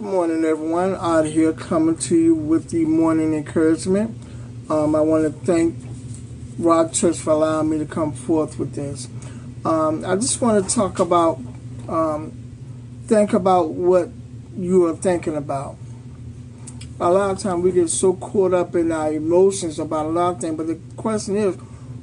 Good morning, everyone. Out here coming to you with the morning encouragement. Um, I want to thank Rock Church for allowing me to come forth with this. Um, I just want to talk about, um, think about what you are thinking about. A lot of times we get so caught up in our emotions about a lot of things, but the question is,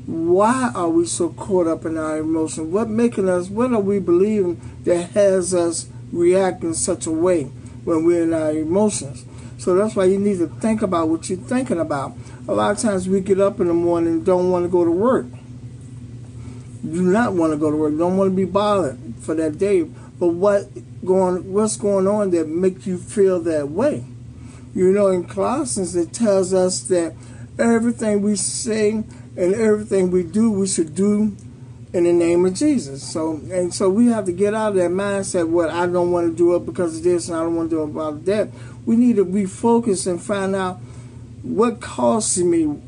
why are we so caught up in our emotions? What making us? What are we believing that has us react in such a way when we're in our emotions? So that's why you need to think about what you're thinking about. A lot of times we get up in the morning and don't want to go to work. Do not want to go to work. Don't want to be bothered for that day. But what going? What's going on that makes you feel that way? You know, in Colossians it tells us that everything we say and everything we do, we should do in the name of Jesus. So and so we have to get out of that mindset what I don't want to do it because of this and I don't want to do it about that. We need to refocus and find out what causes me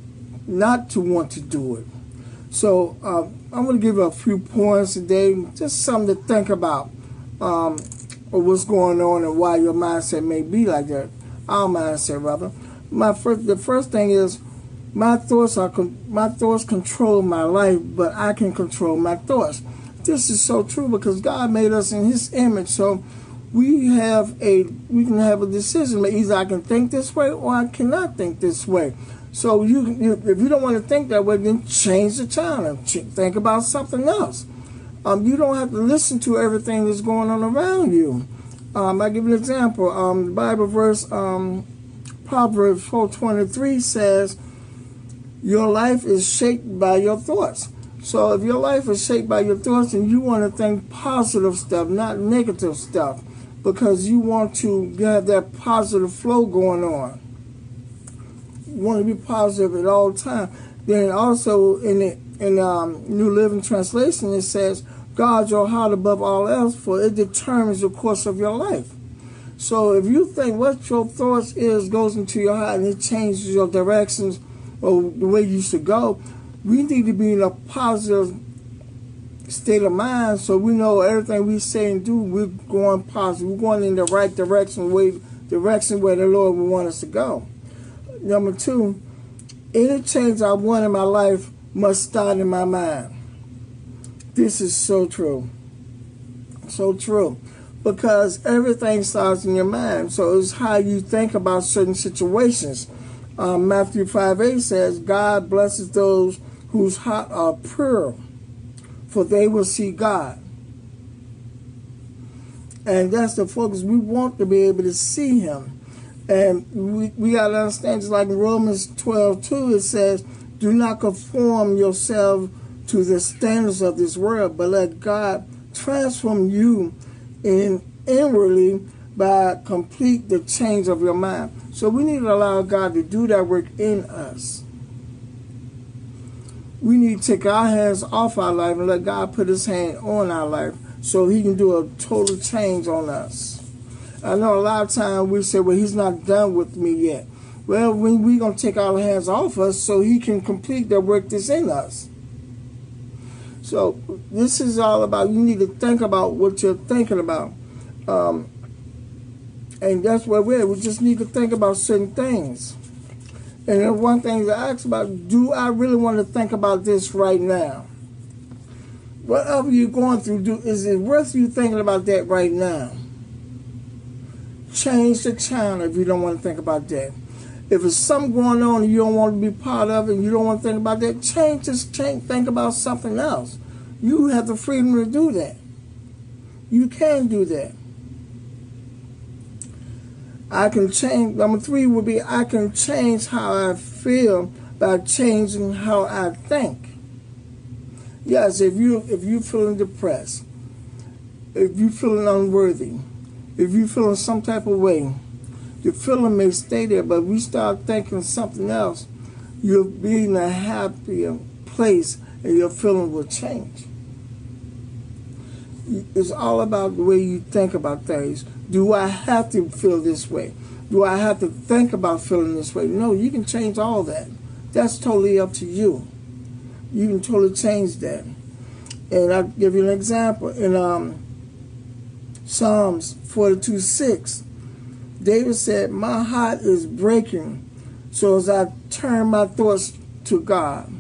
not to want to do it. So uh, I'm going to give a few points today, just something to think about, um, or what's going on and why your mindset may be like that. Our mindset, rather. My first, the first thing is my thoughts are my thoughts control my life, but I can control my thoughts. This is so true because God made us in His image, so we have a we can have a decision. Either I can think this way or I cannot think this way. So you, you if you don't want to think that way, then change the channel. Think about something else. Um, you don't have to listen to everything that's going on around you. Um, I give an example. Um, the Bible verse, um, Proverbs 4.23 says, your life is shaped by your thoughts. So if your life is shaped by your thoughts and you want to think positive stuff, not negative stuff, because you want to have that positive flow going on. You want to be positive at all times. Then also in the in um, New Living Translation it says, "Guard your heart above all else, for it determines the course of your life." So if you think what your thoughts is goes into your heart and it changes your directions or the way you should go, we need to be in a positive state of mind so we know everything we say and do, we're going positive. We're going in the right direction, way direction where the Lord would want us to go. Number two, any change I want in my life must start in my mind. This is so true. So true. Because everything starts in your mind. So it's how you think about certain situations. Um, Matthew 5 8 says, God blesses those whose heart are pure for they will see God. And that's the focus. We want to be able to see Him. And we, we got to understand, just like Romans 12 2, it says, Do not conform yourself to the standards of this world, but let God transform you in inwardly by complete the change of your mind. So we need to allow God to do that work in us we need to take our hands off our life and let God put his hand on our life so he can do a total change on us. I know a lot of times we say, well, he's not done with me yet. Well, when we going to take our hands off us so he can complete the work that's in us. So this is all about, you need to think about what you're thinking about. Um, and that's where we're at. We just need to think about certain things. And then one thing to ask about, do I really want to think about this right now? Whatever you're going through, do is it worth you thinking about that right now? Change the channel if you don't want to think about that. If it's something going on you don't want to be part of it and you don't want to think about that, change just change think about something else. You have the freedom to do that. You can do that. I can change. Number three would be I can change how I feel by changing how I think. Yes, if you if you feeling depressed, if you feeling unworthy, if you feeling some type of way, the feeling may stay there, but we start thinking something else, you'll be in a happier place and your feeling will change. It's all about the way you think about things. Do I have to feel this way? Do I have to think about feeling this way? No, you can change all that. That's totally up to you. You can totally change that. And I'll give you an example. In um, Psalms 42 6, David said, My heart is breaking. So as I turn my thoughts to God,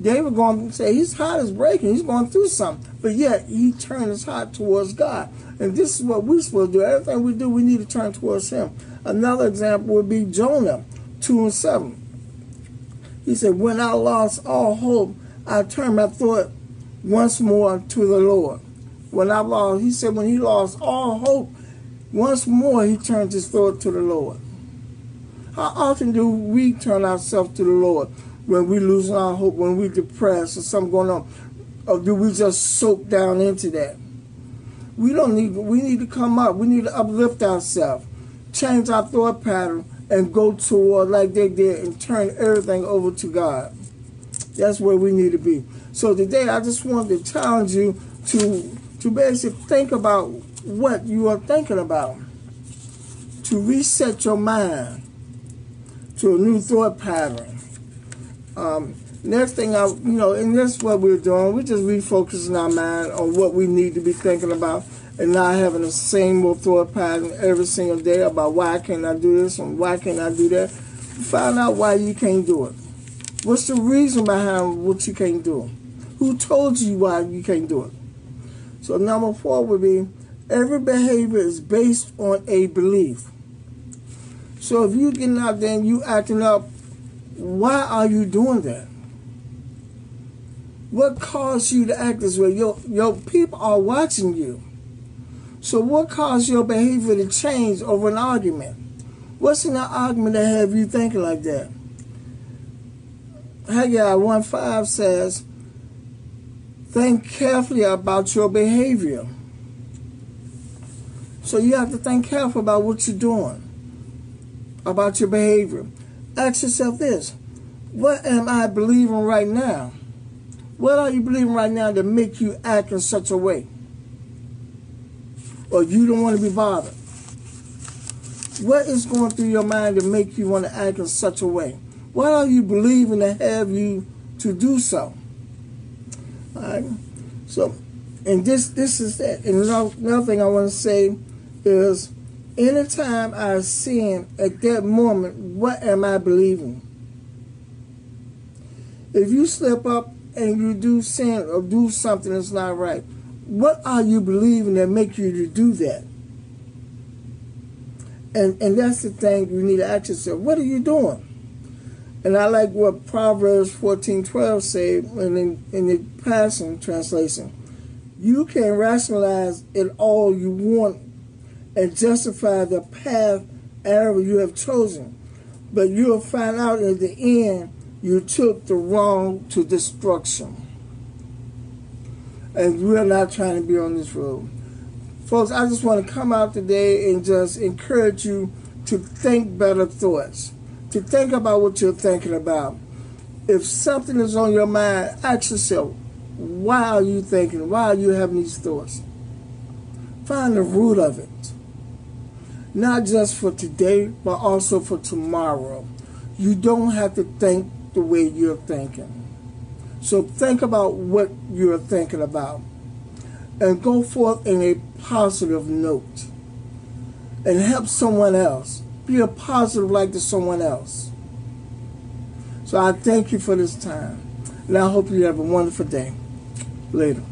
David going to say his heart is breaking. He's going through something. But yet he turned his heart towards God. And this is what we're supposed to do. Everything we do, we need to turn towards him. Another example would be Jonah 2 and 7. He said, When I lost all hope, I turned my thought once more to the Lord. When I lost, he said, when he lost all hope, once more he turned his thought to the Lord. How often do we turn ourselves to the Lord when we lose our hope, when we're depressed or something going on? Or do we just soak down into that? We don't need we need to come up. We need to uplift ourselves, change our thought pattern, and go toward like they did and turn everything over to God. That's where we need to be. So today I just wanted to challenge you to to basically think about what you are thinking about. To reset your mind to a new thought pattern. Um, next thing I, you know, and that's what we're doing. We're just refocusing our mind on what we need to be thinking about and not having the same old thought pattern every single day about why can't I do this and why can't I do that. Find out why you can't do it. What's the reason behind what you can't do? Who told you why you can't do it? So number four would be every behavior is based on a belief. So if you're getting out there and you acting up, why are you doing that? What caused you to act this way? Your your people are watching you. So what caused your behavior to change over an argument? What's in the argument that have you thinking like that? Haggai 1.5 says, think carefully about your behavior. So you have to think careful about what you're doing, about your behavior. Ask yourself this, what am I believing right now? What are you believing right now that make you act in such a way? Or you don't want to be bothered? What is going through your mind to make you want to act in such a way? What are you believing to have you to do so? All right. So, and this this is that. And another thing I want to say is, anytime I sin at that moment, what am I believing? If you slip up and you do sin or do something that's not right, what are you believing that make you to do that? And and that's the thing you need to ask yourself. What are you doing? And I like what Proverbs 14:12 say in, in the Passion Translation. You can rationalize it all you want and justify the path error you have chosen, but you'll find out at the end you took the wrong to destruction. And we're not trying to be on this road. Folks, I just want to come out today and just encourage you to think better thoughts to think about what you're thinking about. If something is on your mind, ask yourself, why are you thinking? Why are you having these thoughts? Find the root of it. Not just for today, but also for tomorrow. You don't have to think the way you're thinking. So think about what you're thinking about and go forth in a positive note and help someone else be a positive light to someone else. So I thank you for this time. And I hope you have a wonderful day. Later.